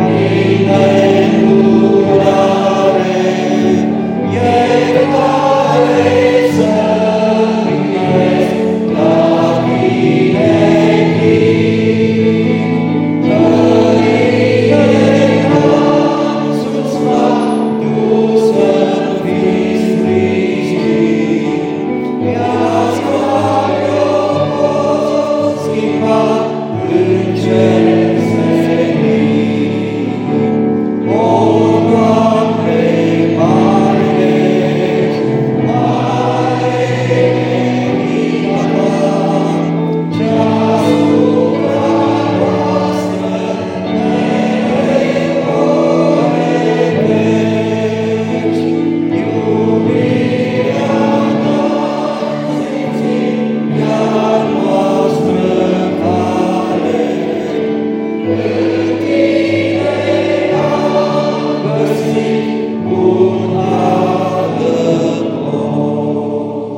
Amen. Amen.